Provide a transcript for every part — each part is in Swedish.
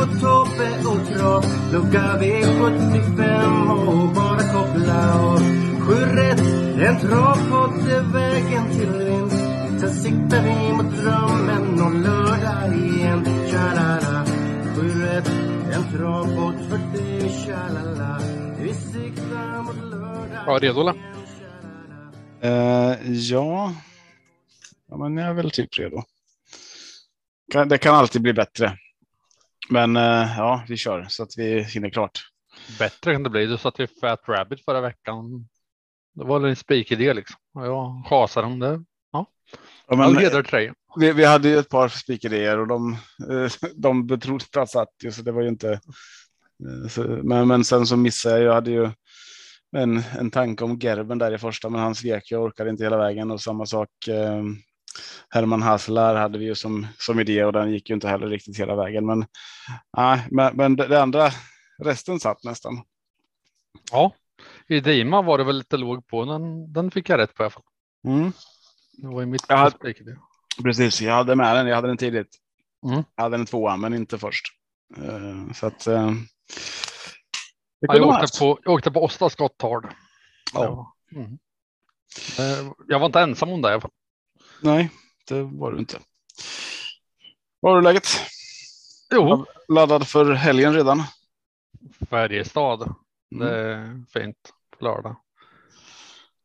Marco, Tobbe och Trav Lucka V75 och bara koppla av Sju rätt, en travpodd är vägen till vinst Sen siktar vi mot drömmen om lördag igen Tja-la-la Sju rätt, en travpodd för dig Tja-la-la Vi siktar mot lördag Ja, redo eller? Eh, ja. ja, men jag är väl typ redo. Det kan alltid bli bättre. Men eh, ja, vi kör så att vi hinner klart. Bättre kan det bli. Du satt i Fat Rabbit förra veckan. Det var en spikidé liksom. Och jag chasade om det. Ja, Jag men, hedrar till dig. vi, vi hade ju ett par spikidéer och de, eh, de betrodde att satt ju, så det var ju inte. eh, Så, men, men sen så missade jag. Jag hade ju en, en tanke om Gerben där i första, men han svek. Jag orkade inte hela vägen och samma sak. Herman Hassler hade vi ju som, som idé och den gick ju inte heller riktigt hela vägen. Men, nej, men, men det, det andra, resten satt nästan. Ja, i Dima var det väl lite låg på. Den, den fick jag rätt på i alla fall. Mm. Det var ju mitt Jag hade-. Precis, jag hade med den. Jag hade den tidigt. Mm. Jag hade den tvåa, men inte först. Eh, så att. det Ja, jag, åkte på, jag åkte på Åsta Skottard. Ja. Mm. Eh, Jag var inte ensam om det i alla fall. Nej, det var du inte. Vad har du läget? Jo, Laddad för helgen redan? Färjestad. Mm. Det är fint på lördag.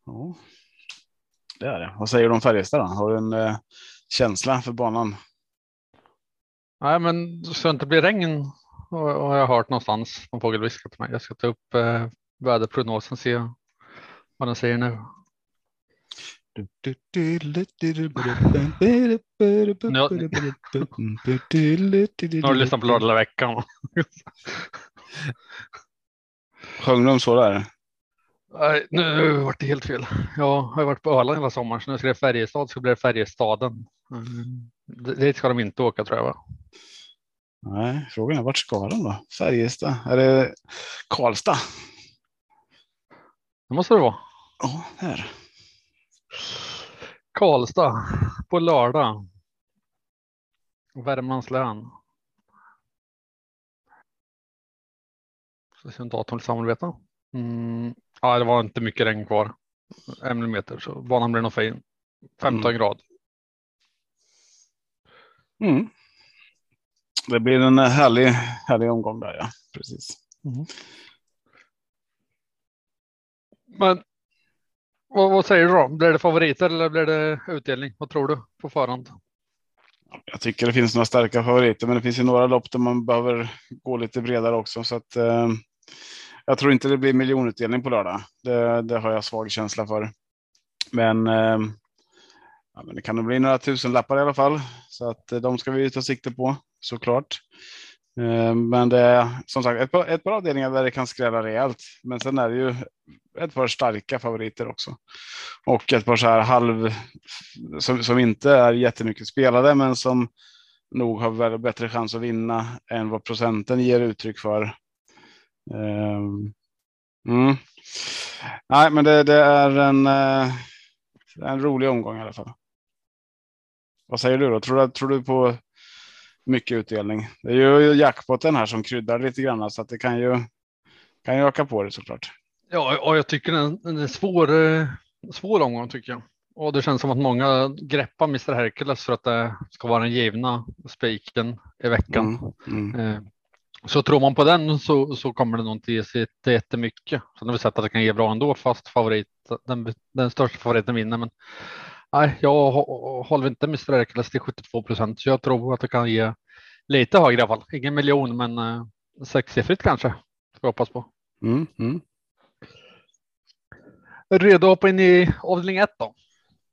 Ja, det är det. Vad säger du om Färjestad? Då? Har du en eh, känsla för banan? Nej, men det ska inte bli regn har jag hört någonstans. Någon fågel viskat till mig. Jag ska ta upp eh, väderprognosen och se vad den säger nu. Nu har du lyssnat på lördag hela veckan. Sjöng de så där? Nej, nu vart det helt fel. Jag har varit på Öland hela sommaren så nu ska det Färjestad så blir det Färjestaden. Mm. Dit ska de inte åka tror jag. Va? Nej, frågan är vart ska de då? Färjestad? Är det Karlstad? Det måste det vara. Ja, här. Karlstad på lördag. Värmlands län. Så ser datorn samarbeta. Mm. Ja, det var inte mycket regn kvar. En millimeter så banan blir nog fin. 15 Mm. grad. Mm. Det blir en härlig, härlig omgång där, ja. Precis. Men vad, vad säger du då? Blir det favoriter eller blir det utdelning? Vad tror du på förhand? Jag tycker det finns några starka favoriter, men det finns ju några lopp där man behöver gå lite bredare också. Så att, eh, jag tror inte det blir miljonutdelning på lördag. Det, det har jag svag känsla för. Men, eh, ja, men det kan nog bli några tusen lappar i alla fall. Så att eh, de ska vi ta sikte på såklart. Eh, men det är som sagt ett par, ett par avdelningar där det kan skrälla rejält. Men sen är det ju ett par starka favoriter också. Och ett par så här halv som, som inte är jättemycket spelade, men som nog har väl bättre chans att vinna än vad procenten ger uttryck för. Ehm, mm. Nej, men det, det är en, eh, en rolig omgång i alla fall. Vad säger du då? Tror du, tror du på mycket utdelning? Det är ju jackpotten här som kryddar lite grann så att det kan ju kan ju öka på det såklart. Ja, och jag tycker den, den är svår, eh, svår omgång tycker jag. Och det känns som att många greppar Mr Hercules för att det ska vara den givna spiken i veckan. Mm. Mm. Eh, Så tror man på den så, så kommer det nog inte ge sig jätte- jättemycket. Sen har vi sett att det kan ge bra ändå fast favorit, den, den största favoriten vinner. Men nej, jag hå- håller inte Mr Hercules till 72 procent så jag tror att det kan ge lite högre i alla fall. Ingen miljon men eh, sexsiffrigt kanske. Ska hoppas på. Mm. Mm. Redo att hoppa in i avdelning 1 då?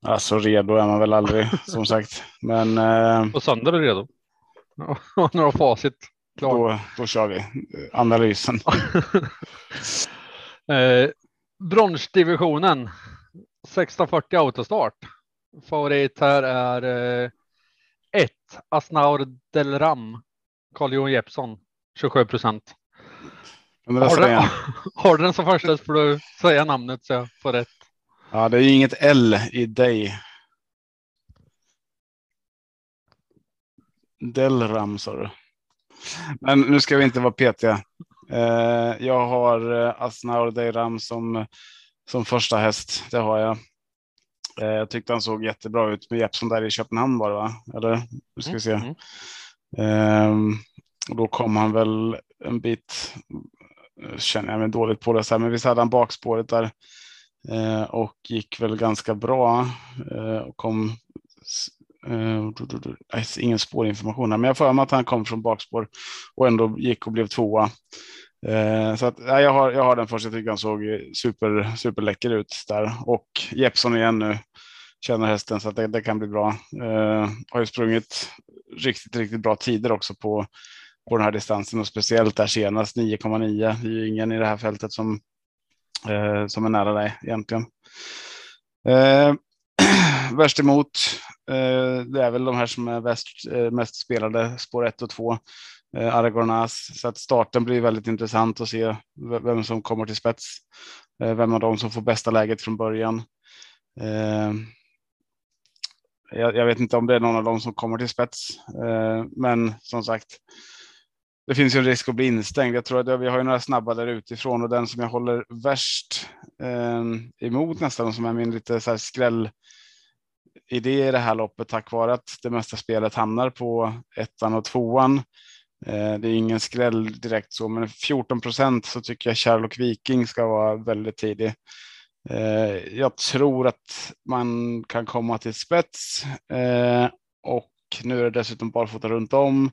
Alltså redo är man väl aldrig som sagt. Men eh, På söndag är du redo? några facit. Klart. Då, då kör vi analysen. eh, bronsdivisionen 1640 autostart. Favorit här är eh, 1 Asnaur Del Ram. Carl Johan Jeppsson 27 procent. Har, har du den som första får du säga namnet så jag får rätt. Ja, det är ju inget L i dig. Delram sa du. Men nu ska vi inte vara petiga. Eh, jag har eh, Asnaur Deiram som, som första häst. Det har jag. Eh, jag tyckte han såg jättebra ut med Jeppsson där i Köpenhamn var det va? Eller? Nu ska vi se. Mm. Ehm, och då kom han väl en bit, eh, känner jag mig dåligt på det, så här, men visst hade han bakspåret där eh, och gick väl ganska bra eh, och kom. Eh, ingen spårinformation här, men jag får mig att han kom från bakspår och ändå gick och blev tvåa. Eh, så att, ja, jag, har, jag har den först. Jag tycker han såg super, superläcker ut där och Jeppsson igen nu känner hästen så att det, det kan bli bra. Eh, har ju sprungit riktigt, riktigt bra tider också på, på den här distansen och speciellt där senast 9,9. Det är ju ingen i det här fältet som, eh, som är nära dig egentligen. Eh, värst emot, eh, det är väl de här som är väst, eh, mest spelade, spår 1 och 2. Eh, Aragonas, så att starten blir väldigt intressant att se vem som kommer till spets. Eh, vem av dem som får bästa läget från början. Eh, jag, vet inte om det är någon av dem som kommer till spets, eh, men som sagt, det finns ju en risk att bli instängd. Jag tror att vi har ju några snabba där utifrån och den som jag håller värst ehm, emot nästan, som är min lite så här skräll idé i det här loppet tack vare att det mesta spelet hamnar på ettan och tvåan. Eh, det är ingen skräll direkt så, men 14 procent så tycker jag Sherlock Viking ska vara väldigt tidig. Eh, jag tror att man kan komma till spets eh, och nu är det dessutom barfota runt om.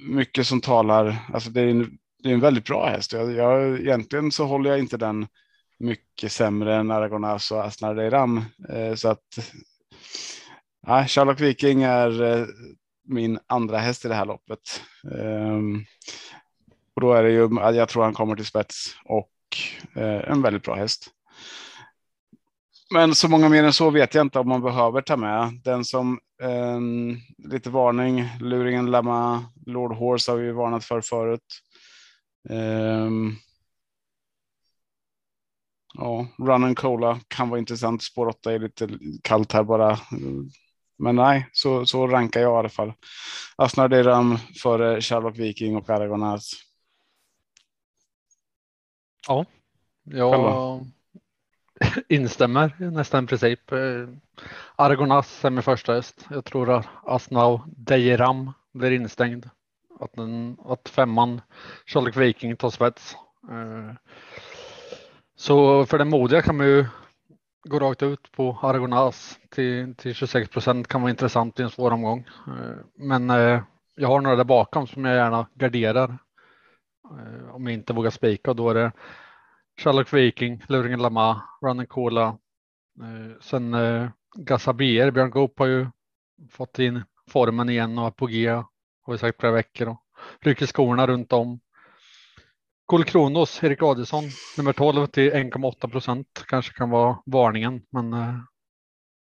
Mycket som talar, alltså det är en, det är en väldigt bra häst. Jag, jag, egentligen så håller jag inte den mycket sämre än Aragonas och Asnar Deiram. Så att ja, Sherlock Viking är min andra häst i det här loppet. Ehm, och då är det ju, jag tror han kommer till spets och eh, en väldigt bra häst. Men så många mer än så vet jag inte om man behöver ta med. Den som eh, lite varning, luringen Lama, Lord Horse har vi varnat för förut. Eh, ja, Run and Cola kan vara intressant. Spår 8 är lite kallt här bara. Men nej, så, så rankar jag i alla fall. Asnar Deram före Sherlock Viking och Aragonas. Jag Själva? instämmer nästan i princip. Eh, Aragonas är min första häst. Jag tror att Asnau Dejeram blir instängd. Att, den, att femman Sherlock Viking tar spets. Eh, Så för den modiga kan man ju Går rakt ut på Argonaz till, till 26 procent kan vara intressant i en svår omgång. Eh, men eh, jag har några där bakom som jag gärna garderar. Eh, om jag inte vågar spika och då är det Sherlock Viking, Luringen Lama, Running Cola. Sen eh, Björn Goop har ju fått in formen igen och är på G. Har vi sagt flera veckor och rycker skorna runt om. Cool Kronos, Erik Adielsson, nummer 12 till 1,8 procent kanske kan vara varningen, men eh,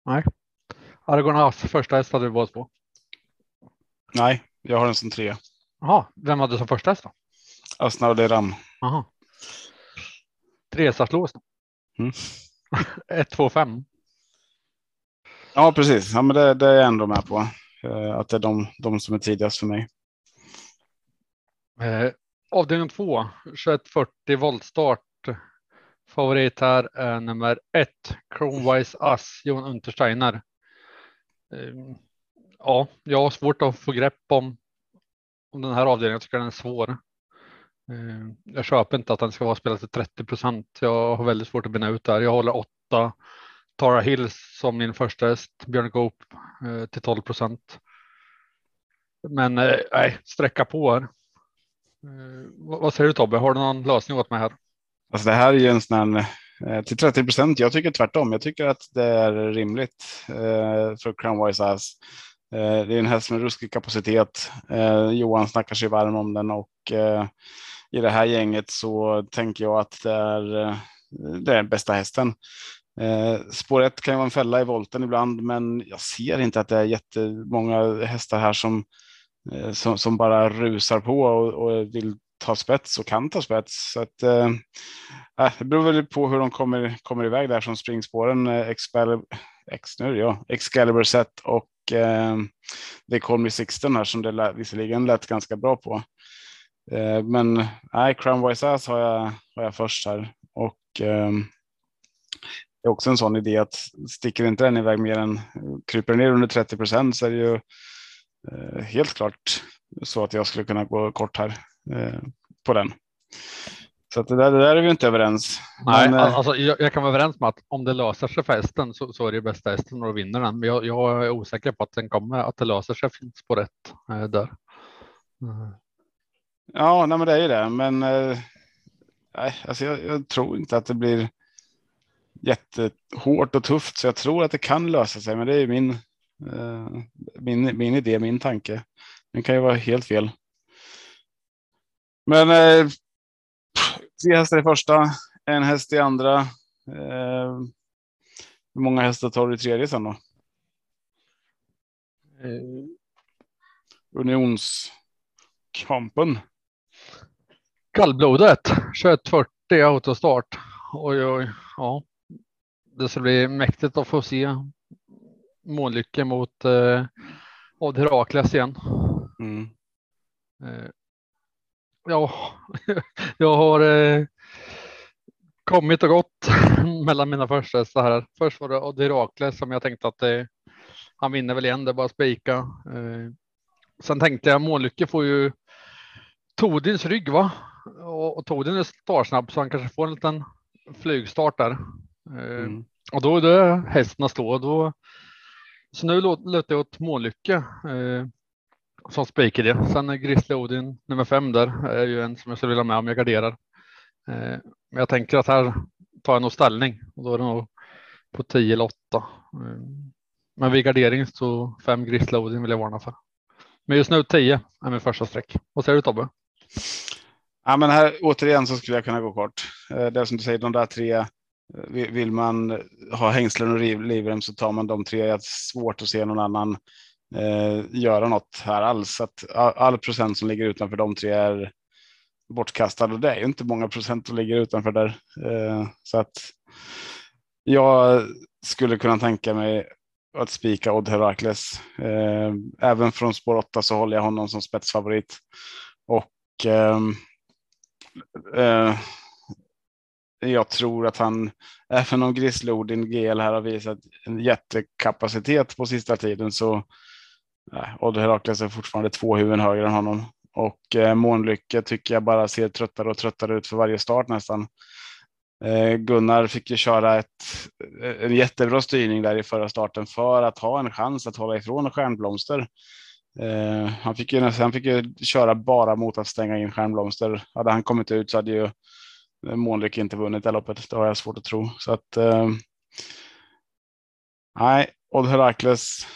nej. Aragonas första häst hade vi båda två. Nej, jag har den som tre. Jaha, vem hade som första häst då? Asnar Deram. Jaha. Trestarslås då? Mm. 1, 2, 5. Ja, precis. Ja, men det, det är jag ändå med på. Eh, Att det är de, de som är tidigast för mig. Avdelning 2, 2140 voltstart. Favorit här är nummer 1, Chromewise Ass, Jon Untersteiner. Ehm, ja, jag har svårt att få grepp om, om den här avdelningen. Jag tycker den är svår. Ehm, jag köper inte att den ska vara spelad till 30 procent. Jag har väldigt svårt att bena ut där. Jag håller 8 Tara Hills som min första häst, Björn Goop eh, till 12 procent. Men eh, nej, sträcka på här. Eh, vad, säger du Tobbe? Har du någon lösning åt mig här? Alltså det här är ju en sån här, eh, till 30 procent. Jag tycker tvärtom. Jag tycker att det är rimligt eh, för Crownwise Ass. Eh, det är en häst med ruskig kapacitet. Eh, Johan snackar sig varm om den och eh, i det här gänget så tänker jag att det är, eh, det är den bästa hästen. Spår 1 kan ju vara en fälla i volten ibland, men jag ser inte att det är jättemånga hästar här som, Eh, som, som bara rusar på och, och vill ta spets och kan ta spets. Så att, eh, eh det beror väl på hur de kommer, kommer iväg där som springspåren. Eh, Excalibur, X, nu ja, Excalibur Set och eh, The Call Me Sixten här som det lät, visserligen lät ganska bra på. Eh, men nej, Crown Wise Ass har jag, har jag först här och eh, det är också en sån idé att sticker inte den iväg mer än kryper ner under 30 procent så är det ju helt klart så att jag skulle kunna gå kort här eh, på den. Så det, där, det där är vi inte överens. Nej, men, eh, alltså, jag, jag, kan vara överens med att om det löser sig för hästen så, så är det bästa hästen och vinner den. Men jag, jag, är osäker på att den kommer, att det löser sig finns på rätt eh, där. Mm. Ja, nej, men det är ju det. Men eh, nej, alltså jag, jag, tror inte att det blir jättehårt och tufft, så jag tror att det kan lösa sig. Men det är min, eh, min, min idé, min tanke. Den kan ju vara helt fel. Men eh, tre hästar i första, en häst i andra. Eh, hur många hästar tar du i tredje sen då? Eh. Unionskampen. Kallblodet 2140 autostart. Oj, oj, ja. Det ska bli mäktigt att få se mållycka mot eh, Odd Herakles igen. Mm. Eh, ja, jag har eh, kommit och gått mellan mina första så här. Först var det Odd Herakles som jag tänkte att det, han vinner väl igen, det är bara spika. Eh, sen tänkte jag Månlycke får ju Todins rygg va? Och, och Todin är startsnabb så han kanske får en liten flygstart där. Eh, mm. Och då är det hästen att stå. Då, så nu lutar jag åt Månlycke. Eh, som spik i det. Sen är Grizzly Odin nummer fem där är ju en som jag skulle vilja med om jag garderar. Eh, men jag tänker att här tar jag nog ställning och då är det nog på 10 eller 8. Eh, men vid gardering så fem Grizzly Odin vill jag varna för. Men just nu 10 är min första streck. Vad säger du Tobbe? Ja, men här återigen så skulle jag kunna gå kort. Eh, det som du säger, de där tre. Vill man ha hängslen och livrem så tar man de tre. Jag har svårt att se någon annan eh, göra något här alls. Att all procent som ligger utanför de tre är bortkastad och det är ju inte många procent som ligger utanför där. Eh, så att jag skulle kunna tänka mig att spika Odd Herakles. Eh, även från spår 8 så håller jag honom som spetsfavorit. Och ehm, eh, eh, jag tror att han, även om Grislodin GL här har visat en jättekapacitet på sista tiden så äh, Odd Herakles är fortfarande två huvuden högre än honom. Och eh, Månlycke tycker jag bara ser tröttare och tröttare ut för varje start nästan. Eh, Gunnar fick ju köra ett, eh, en jättebra styrning där i förra starten för att ha en chans att hålla ifrån Stjärnblomster. Eh, han, fick ju, han fick ju köra bara mot att stänga in Stjärnblomster. Hade han kommit ut så hade ju Månlycke inte vunnit det loppet. Det har jag svårt att tro. Så att, eh, nej, Odd Herakles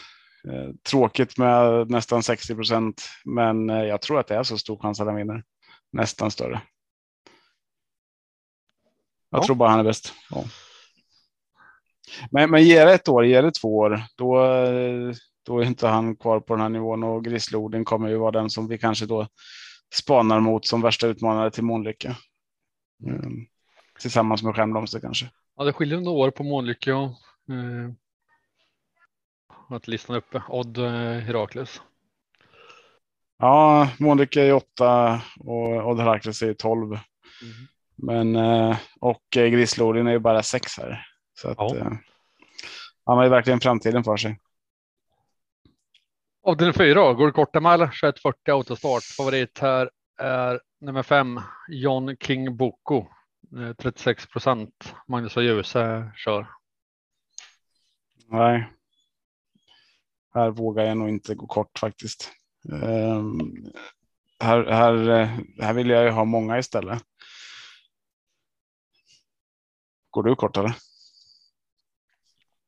Eh, tråkigt med nästan 60 procent, men eh, jag tror att det är så stor chans att han vinner. Nästan större. Jag ja. tror bara han är bäst. Ja. Men, men ger det ett år, ger det två år, då, då är inte han kvar på den här nivån och Grislodin kommer ju vara den som vi kanske då spanar mot som värsta utmanare till Månlycke. Mm. Tillsammans med Stjärnblomster kanske. Ja, det skiljer några år på Månlycke och eh, att listan uppe. Odd eh, Herakles. Ja, Månlycke är åtta och Odd Herakles är tolv. Mm. Men eh, och Grislodin är ju bara sex här. Så att, ja. han har ju verkligen framtiden för sig. Avdelning fyra går det korta mile 2140 autostart. Favorit här är nummer fem John King Boko. 36 procent. Magnus och Ljuse kör. Nej, här vågar jag nog inte gå kort faktiskt. Um, här, här, här vill jag ju ha många istället. Går du kort eller?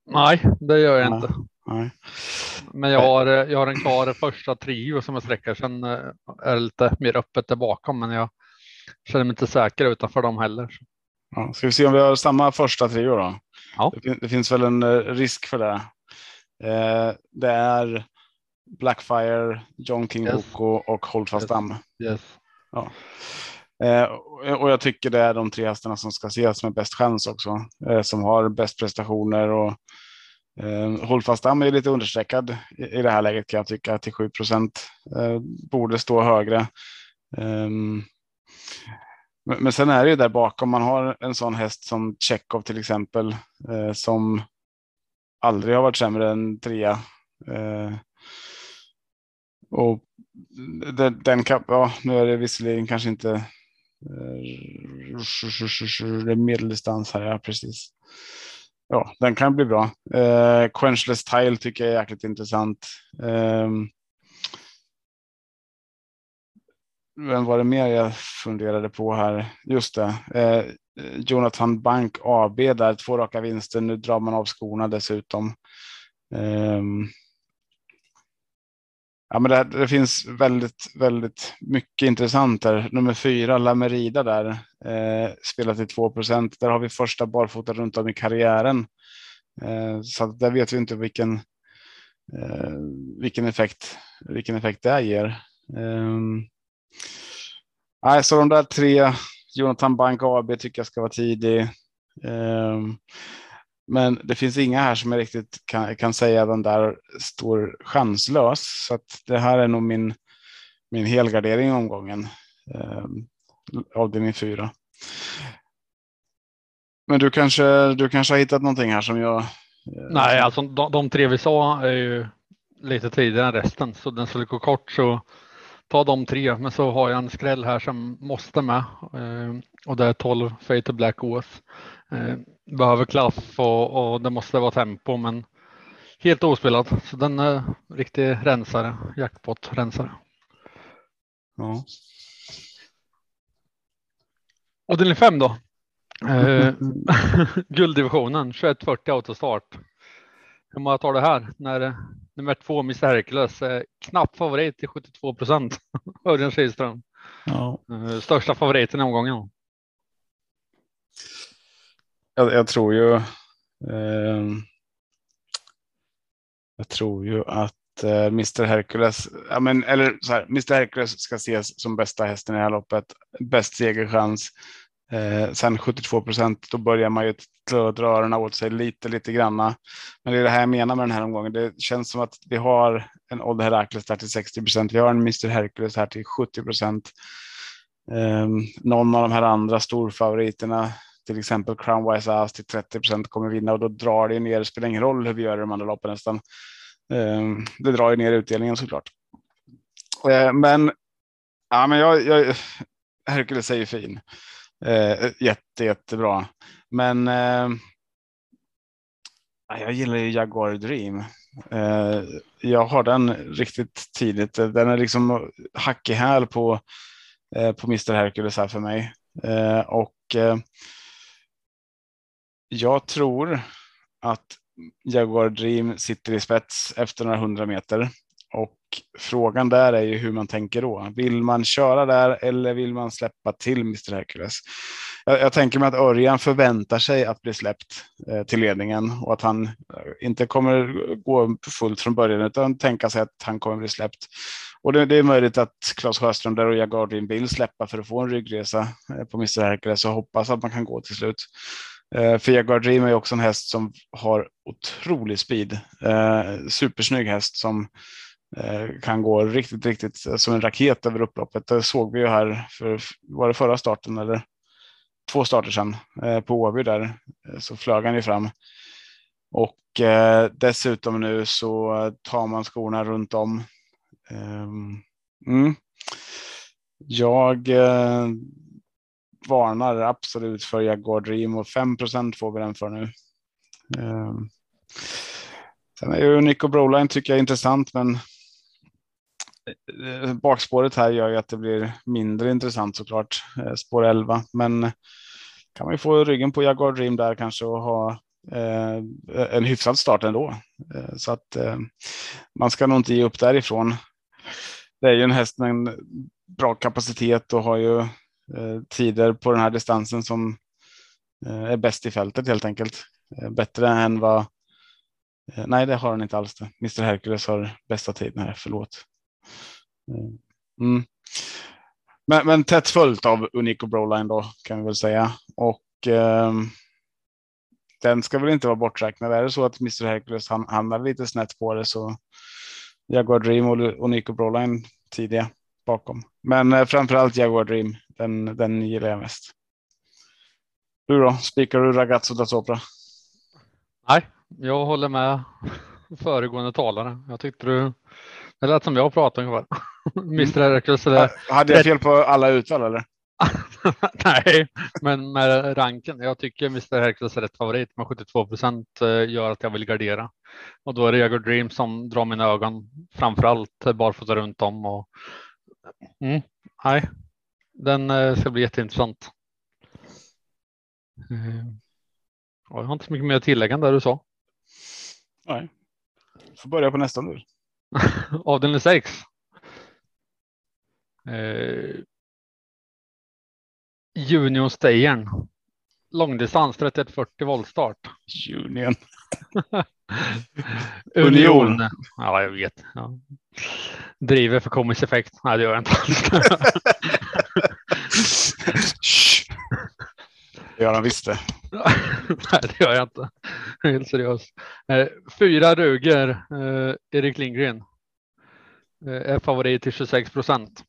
Nej, det gör jag nej, inte. Nej. Men jag har, jag har en klar första trio som jag sträcker. Sen eh, är det lite mer öppet där bakom, men jag känner mig inte säker utanför dem heller. Ja, ska vi se om vi har samma första trio då? Ja. Det, det finns väl en eh, risk för det. Eh, det är Blackfire, John King Yes. Boko och Holdfast Yes. Yes. Eh, och jag tycker det är de tre hästarna som ska ses med bäst chans också. Eh, som har bäst prestationer och eh, är lite understreckad i, det här läget kan jag tycka till 7 procent. Eh, borde stå högre. Ehm, men, sen är det ju där bakom man har en sån häst som Tjechov till exempel eh, som aldrig har varit sämre än trea. Eh, och den, den kan, ja, nu är det visserligen kanske inte det är medeldistans här, ja precis. Ja, den kan bli bra. Eh, Quenchless Tile tycker jag är jäkligt intressant. Eh, vem var det mer jag funderade på här? Just det. Eh, Jonathan Bank AB där, två raka vinster. Nu drar man av skorna dessutom. Ehm, ja, men det, det finns väldigt, väldigt mycket intressant där. Nummer fyra, Lamerida där, eh, spelar till 2 Där har vi första barfota runt om i karriären. Eh, så att där vet vi inte vilken, eh, vilken, effekt, vilken effekt det ger. Eh, så de där tre, Jonathan Bank AB tycker jag ska vara tidig. Ehm, men det finns inga här som jag riktigt kan, kan säga den där står chanslös. Så att det här är nog min, min helgardering i omgången. Um, avdelning fyra. Men du kanske, du kanske har hittat någonting här som jag. eh, Nej, alltså de, de tre vi sa är ju lite tidigare än resten, så den skulle gå kort så ta de tre. Men så har jag en skräll här som måste med eh, och det är 12 Fate Black OS. Eh, behöver klaff och, och det måste vara tempo, men helt ospelad. Så den är riktig rensare, jackpot-rensare. Ja. Avdelning 5 då. Eh, gulddivisionen 2140 autostart. Hur många tar det här när nummer två Mr Hercules är knapp favorit till 72 procent? Örjan Kihlström. Ja. Eh, Största favoriten i omgången. Jag, jag tror ju. Eh, jag tror ju att eh, Mr Hercules, ja, men, eller så här, Mr Hercules ska ses som bästa hästen i det här loppet. Bäst segerchans. Eh, sen 72 procent, då börjar man ju dra öronen åt sig lite, lite granna. Men det är det här jag menar med den här omgången. Det känns som att vi har en Odd Herakles där till 60 procent. Vi har en Mr Hercules här till 70 procent. Eh, någon av de här andra storfavoriterna till exempel Crown Wise Ass till 30 procent kommer vinna och då drar det ner. Det spelar ingen roll hur vi gör i de andra loppen nästan. Ehm, det drar ju ner utdelningen såklart. Eh, Men, ja, men jag, jag, Hercules är ju fin. Eh, Jätte, jättebra. Men eh, jag gillar ju Jaguar Dream. Eh, Jag har den riktigt tidigt. Den är liksom hack i häl på, eh, på Mr Hercules här för mig. Eh, Och eh, jag tror att Jaguar Dream sitter i spets efter några hundra meter. Och frågan där är ju hur man tänker då. Vill man köra där eller vill man släppa till Mr Hercules? Jag, jag tänker mig att Örjan förväntar sig att bli släppt eh, till ledningen och att han eh, inte kommer gå fullt från början utan tänka sig att han kommer bli släppt. Och det, det är möjligt att Claes Sjöström där och Jaguar Dream vill släppa för att få en ryggresa eh, på Mr Hercules och hoppas att man kan gå till slut. Eh, För Dream är ju också en häst som har otrolig speed. Eh, supersnygg häst som eh, kan gå riktigt, riktigt eh, som en raket över upploppet. Det såg vi ju här för, var det förra starten eller två starter sedan eh, på Åby där eh, så flög han ju fram. Och eh, dessutom nu så tar man skorna runt om. Ehm, mm. Jag eh, varnar absolut för Jaguar Dream och 5 får vi den för nu. Ehm, Sen är ju Nico Broline tycker jag är intressant, men eh, eh, bakspåret här gör ju att det blir mindre intressant såklart. eh, Spår 11, men kan man ju få ryggen på Jaguar Dream där kanske och ha eh, en hyfsad start ändå. Eh, så att eh, man ska nog inte ge upp därifrån. Det är ju en häst med en bra kapacitet och har ju Eh, tider på den här distansen som eh, är bäst i fältet helt enkelt. Eh, bättre än vad Nej, det har han inte alls. Det. Mr Hercules har bästa tiden här. Förlåt. Mm. Men, men tätt följt av Unico Broline då kan vi väl säga. Och eh, den ska väl inte vara borträknad. Är det så att Mr Hercules han, hamnar lite snett på det så Jaguar Dream och Unico Broline tidiga bakom. Men eh, framförallt Jaguar Dream. Den, den gillar jag mest. Du då? Spikar du Ragazzo da Sopra? Nej, jag håller med föregående talare. Jag tyckte du det lät som jag pratade ungefär. Mr Hercules. Eller... Hade jag fel på alla utval eller? Nej, men med ranken. Jag tycker Mr Hercules är rätt favorit med 72 procent eh, gör att jag vill gardera. Och då är det Jaguar Dream som drar mina ögon framför allt barfota runt om. Och... Mm, nej, den eh, ska bli jätteintressant. Eh, jag har inte så mycket mer att tillägga än det du sa. Nej, får börja på nästa nu. Avdelning 6. Eh, Union Stayern. Långdistans 3140 voltstart. Union. Union. Ja, jag vet. Ja. Driver för komisk effekt. Nej, det gör jag inte alls. det gör han visst det. Nej, det gör jag inte. Helt seriöst. Eh, fyra Ruger. Eh, Erik Lindgren. Eh, är favorit till 26 procent.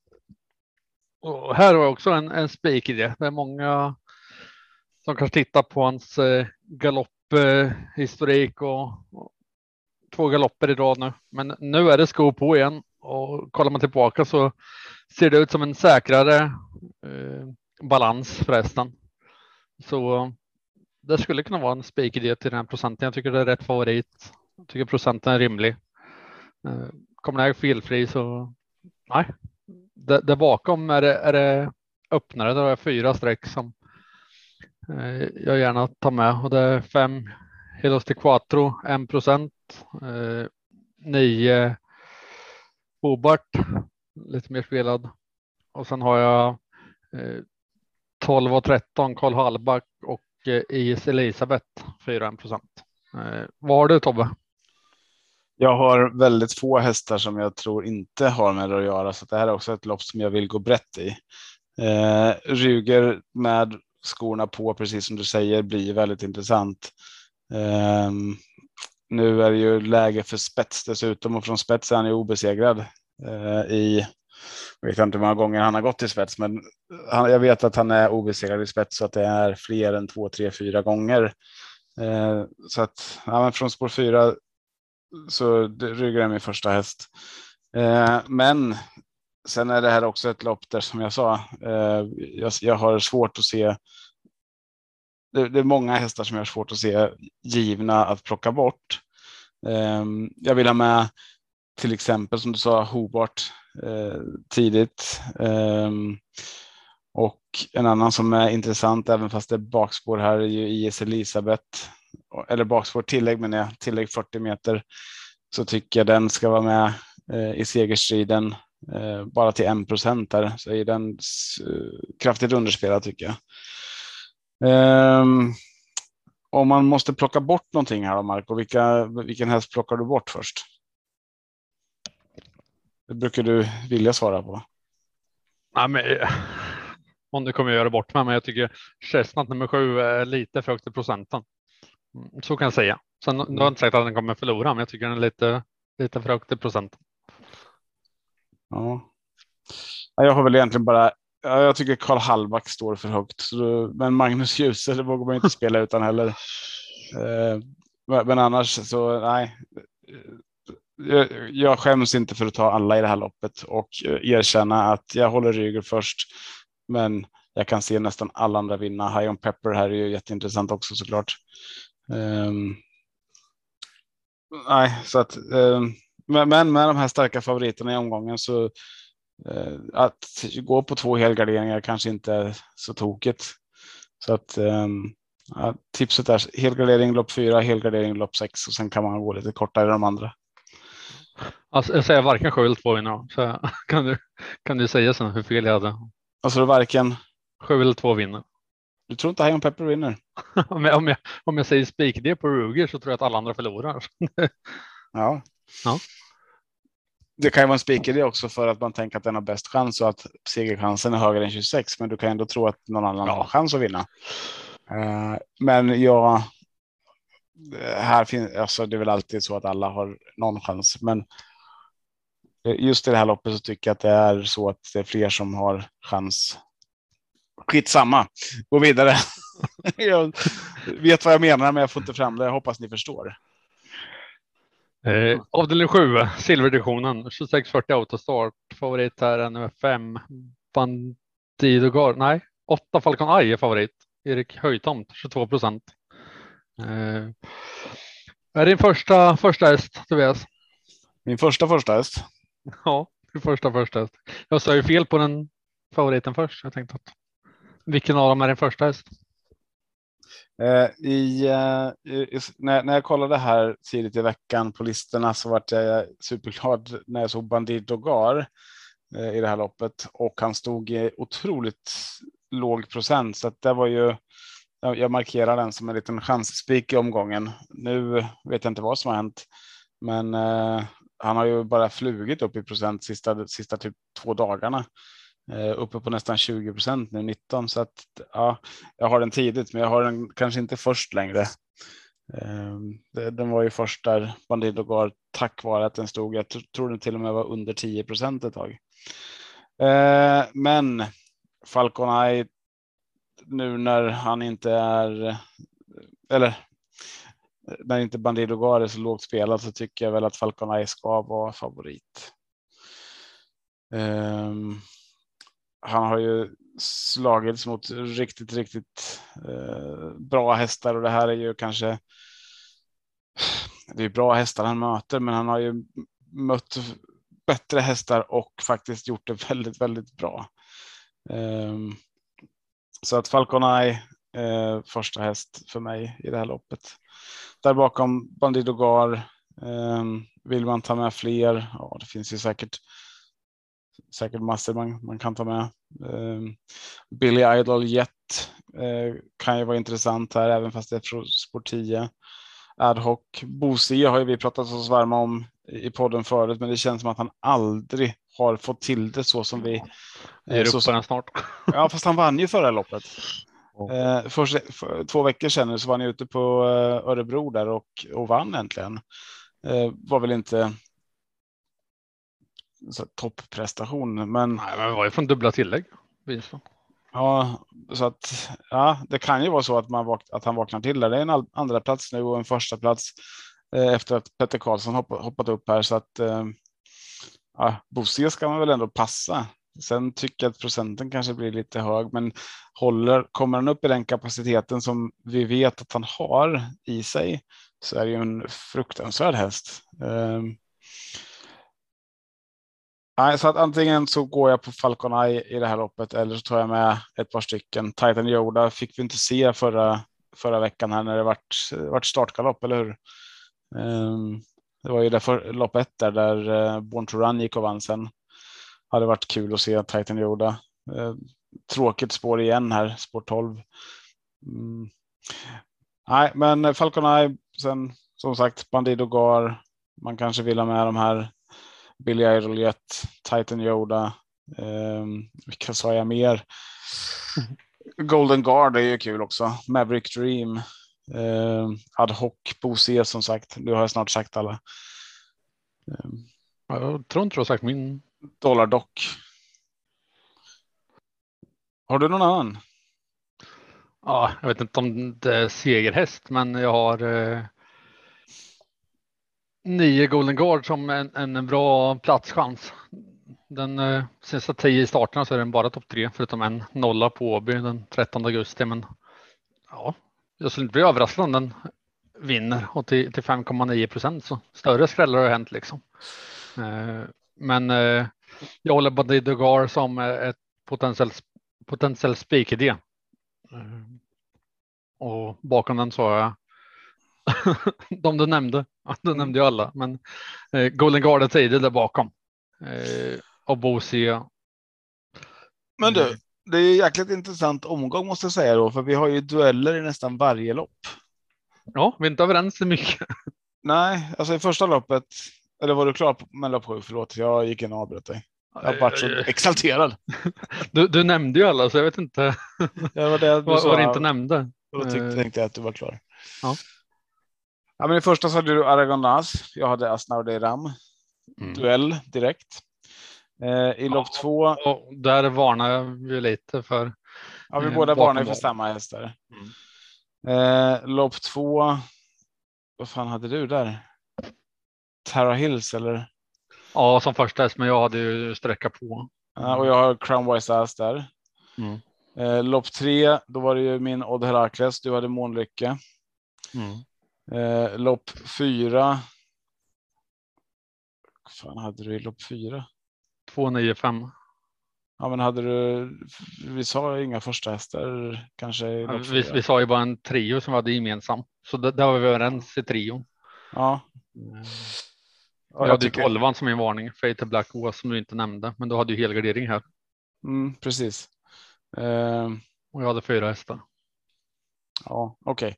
Och här har jag också en, en spik i det. Det är många som kanske tittar på hans eh, galopphistorik och, två galopper i rad nu. Men nu är det sko på igen och kollar man tillbaka så ser det ut som en säkrare eh, balans förresten. Så eh, det skulle kunna vara en spikidé till den här procenten. Jag tycker det är rätt favorit. Jag tycker procenten är rimlig. Eh, kommer den felfri så nej, där, bakom är det, är det öppnare. Där har jag fyra streck som Eh, jag gärna tar med och det är fem Helos de Quattro, en procent, eh, nio bobart lite mer spelad och sen har jag eh, 12 och 13 Karl Hallback och eh, IS Elisabeth 4 procent. Eh, vad har du Tobbe? Jag har väldigt få hästar som jag tror inte har med det att göra, så det här är också ett lopp som jag vill gå brett i. Eh, Ruger med skorna på, precis som du säger, blir väldigt intressant. Um, nu är det ju läge för spets dessutom och från spets är han ju obesegrad uh, i jag vet inte hur många gånger han har gått i spets, men han, jag vet att han är obesegrad i spets så att det är fler än två, tre, fyra gånger. Uh, så att ja, från spår fyra så ryggar jag min första häst. Uh, men sen är det här också ett lopp där som jag sa, eh, jag, jag, har svårt att se. Det, det, är många hästar som jag har svårt att se givna att plocka bort. Eh, jag vill ha med till exempel som du sa Hobart eh, tidigt. Ehm, och en annan som är intressant, även fast det är bakspår här, är ju IS Elisabeth eller bakspår tillägg menar jag, tillägg 40 meter så tycker jag den ska vara med eh, i segerstriden bara till 1 procent där så är den eh, kraftigt underspelad tycker jag. Um, om man måste plocka bort någonting här då Marco, vilka, vilken häst plockar du bort först? Det brukar du vilja svara på. Ja, men, om du kommer göra bort mig, men jag tycker Chestnut nummer sju är lite för högt i procenten. Mm, så kan jag säga. Sen mm. du har inte sagt att den kommer förlora, men jag tycker den är lite, lite för högt i procent. Ja. Jag har väl egentligen bara. Jag tycker Karl Hallback står för högt, men Magnus Djuse det vågar man inte spela utan heller. Eh, men annars så nej. Jag skäms inte för att ta alla i det här loppet och erkänna att jag håller Ryger först. Men jag kan se nästan alla andra vinna. High on Pepper här är ju jätteintressant också såklart. Um, nej, så att um, men med de här starka favoriterna i omgången så uh, att gå på två helgarderingar kanske inte är så tokigt. Så att um, Ja, tipset är helgardering lopp fyra, helgardering lopp sex och sen kan man gå lite kortare i de andra. Alltså, jag säger varken sju eller två vinner. Så kan du, kan du säga sen hur fel jag hade? Alltså det varken. Sju eller två vinner. Du tror inte Higham Pepper vinner? om, jag, om, jag, om jag säger spik det på Ruger så tror jag att alla andra förlorar. ja. Ja. Det kan ju vara en spikidé också för att man tänker att den har bäst chans och att segerchansen är högre än 26. Men du kan ändå tro att någon annan ja. har chans att vinna. Uh, men ja, här finns alltså det är väl alltid så att alla har någon chans, men just i det här loppet så tycker jag att det är så att det är fler som har chans. Skitsamma, gå vidare. jag vet vad jag menar, men jag får inte fram det. Jag hoppas ni förstår. Eh, avdelning 7, silvereditionen, 2640 autostart. Favorit här är nummer 5, Bandido Guard. Nej, 8 Falcon Eye är favorit. Erik Höjtomt, 22 procent. Eh, är din första första häst, Tobias? Min första första häst? Ja, din första första häst. Jag sa ju fel på den favoriten först. Jag tänkte att vilken av dem är din första häst? Eh, eh, i, i, när, när jag kollade här tidigt i veckan på listorna så vart jag superglad när jag såg Bandit Dogar eh, i det här loppet och han stod i otroligt låg procent så att det var ju. Jag, jag markerar den som en liten chansspik i omgången. Nu vet jag inte vad som har hänt, men eh, han har ju bara flugit upp i procent sista sista typ två dagarna Eh, uppe på nästan 20 procent nu 19 så att ja, jag har den tidigt, men jag har den kanske inte först längre. Ehm, den var ju först där Bandido går tack vare att den stod. Jag tror den till och med var under 10 procent ett tag. Eh, men Falcon Eye nu när han inte är eller när inte Bandido Gar är så lågt spelad så tycker jag väl att Falcon Eye ska vara favorit. Um, han har ju slagits mot riktigt, riktigt eh, bra hästar och det här är ju kanske. Det är bra hästar han möter, men han har ju mött bättre hästar och faktiskt gjort det väldigt, väldigt bra. Eh, så att Falcon Eye eh, första häst för mig i det här loppet. Där bakom Bandido Gar. Eh, vill man ta med fler? Ja, det finns ju säkert säkert massor man, man kan ta med. Eh, Billy Idol Jet eh, kan ju vara intressant här, även fast det är sport 10. Ad hoc. Bosi har ju vi pratat oss varma om i podden förut, men det känns som att han aldrig har fått till det så som vi. Så, på den snart. Ja, fast han vann ju förra loppet. Eh, för, för, två veckor sedan så var han ute på eh, Örebro där och, och vann äntligen. Eh, var väl inte topprestation. Men, Nej, men det var ju från dubbla tillägg. Vinsten. Ja, så att ja, det kan ju vara så att, man vak att han vaknar till där. Det är en andra plats nu och en första plats eh, efter att Petter Karlsson hoppat, hoppat upp här så att eh, ja, Bosse ska man väl ändå passa. Sen tycker jag att procenten kanske blir lite hög, men håller, kommer han upp i den kapaciteten som vi vet att han har i sig så är det ju en fruktansvärd häst. Eh, Nej, så att antingen så går jag på Falcon Eye i det här loppet eller så tar jag med ett par stycken. Titan Yoda fick vi inte se förra, förra veckan här när det vart, vart startgalopp, eller hur? Um, det var ju det för lopp ett där, där uh, Born to Run gick och vann sen. Hade varit kul att se Titan Yoda. Uh, tråkigt spår igen här, spår 12. Mm. Nej, men Falcon Eye, sen som sagt Bandido Gar. Man kanske vill ha med de här Billy Idoljet, Titan Yoda. Um, vilka sa jag mer? Golden Guard är ju kul också. Maverick Dream. Um, ad hoc Bose som sagt. Nu har jag snart sagt alla. Um, jag tror inte du har sagt min. Dollar Dock. Har du någon annan? Ja, jag vet inte om det är segerhäst, men jag har eh, nio Golden Guard som en, en bra platschans. Den eh, sista tio i starterna så är den bara topp tre förutom en nolla på Åby den 13 augusti. Men ja, jag skulle inte bli överraskad om den vinner och till, till 5,9 procent så större skrällar har hänt liksom. Eh, men eh, jag håller Bandido Dugar som ett potentiellt potentiell spikidé. Eh, och bakom den så har jag de du nämnde. Du nämnde ju alla, men eh, Golden Garden Tide där bakom. Eh, och Bosia. Men du, det är jäkligt intressant omgång måste jag säga då, för vi har ju dueller i nästan varje lopp. Ja, vi är inte överens så mycket. Nej, alltså i första loppet, eller var du klar med lopp sju? Förlåt, jag gick in och avbröt dig. Jag har varit så exalterad. Du, du nämnde ju alla, så jag vet inte Det var det du vad, sa. vad du inte nämnde. Då tyckte, tänkte jag att du var klar. Ja. Ja, men i första så hade du Aragonas. Jag hade Asnaur Ram. Mm. Duell direkt. Eh, I lopp två. Och där varnar vi lite för. Ja, vi eh, båda varnar för samma hästar. Eh, lopp två. Vad fan hade du där? Tara Hills eller? Ja, som första häst, men jag hade ju sträcka på. Ja, och jag har Crown Wise Ass där. Mm. Eh, lopp tre, då var det ju min Odd Herakles. Du hade Månlycke. Mm. Eh, lopp fyra. Vad fan hade du i lopp fyra? 295. Ja, men hade du? Vi sa inga första hästar kanske. Ja, Vi, vi sa ju bara en trio som vi hade gemensam, så där, där var vi överens i trio. Ja, Ja, ja jag hade tycker- tolvan som en varning, Fate Black Oa som du inte nämnde, men du hade ju helgardering här Mm, precis. Eh, och jag hade fyra hästar. ja, okej.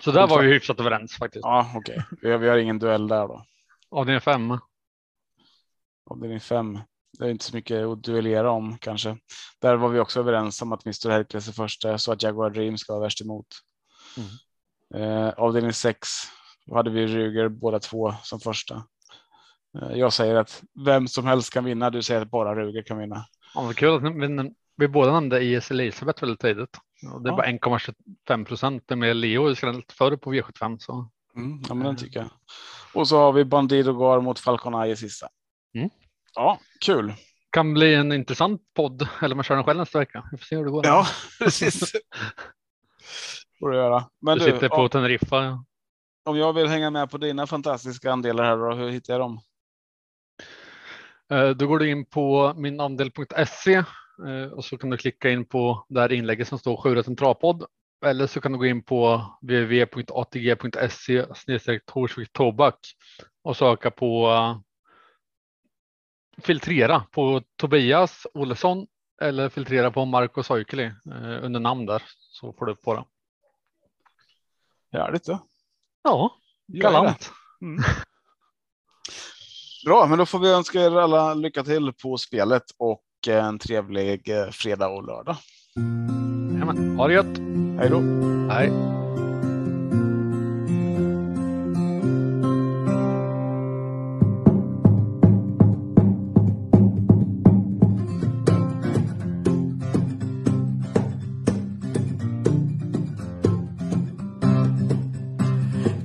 Så där var vi hyfsat överens faktiskt. Ja, okej. Vi, har, vi har ingen duell där då. Avdelning fem. Avdelning fem. Det är inte så mycket att duellera om kanske. Där var vi också överens om att Mr Hercules är första så att Jaguar Dream ska vara värst emot. Eh, avdelning sex. Då hade vi Ruger båda två som första. Eh, jag säger att vem som helst kan vinna. Du säger att bara Ruger kan vinna. Ja, kul att vi, vi båda nämnde IS Elisabeth väldigt tidigt. Och det är Ja. bara 1,25 procent. Med Leo skrällt förr på V75. Så. Mm, ja, men den tycker jag. Och så har vi Bandido Gar mot Falcon Eye i sista. Mm. Ja, kul. Kan bli en intressant podd. Eller man kör den själv nästa vecka. Vi får se hur det går. Ja, precis. Får du göra. Men du du, sitter på om, Teneriffa. om jag vill hänga med på dina fantastiska andelar här då, hur hittar jag dem? Eh, Då går du in på minandel.se och så kan du klicka in på det här inlägget som står 7 travpodd. Eller så kan du gå in på www.atg.se Torsvik Tobak och söka på eh, filtrera på Tobias Olsson eller filtrera på Marco Soikeli eh, under namn där så får du upp på det. Härligt då. Ja, galant. Bra, men då får vi önska er alla lycka till på spelet och en trevlig eh, fredag och lördag. Jajamän, Ha det gött. Hej då! Hej.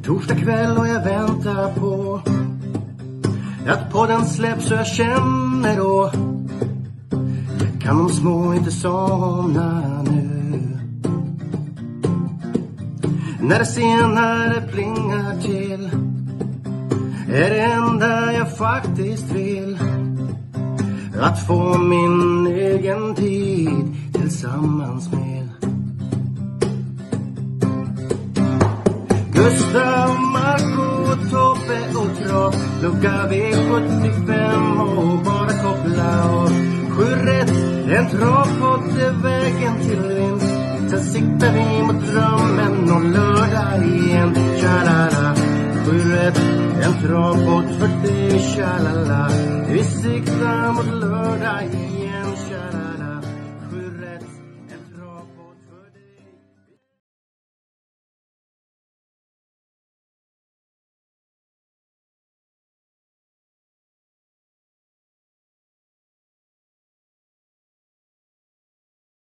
Torsdag kväll och jag väntar på att podden släpps och jag känner då kan de små inte somna nu. När det senare plingar till är det enda jag faktiskt vill. Att få min egen tid tillsammans med. Gustav, Marco, Tobbe och Trav Lucka V75 och bara koppla av. Sju rätt, en travpodd är vägen till vinst. Sen siktar vi mot drömmen och lördag igen. Tja-la-la. Sju rätt, en travpodd för dig Tja-la-la. Vi siktar mot lördag igen.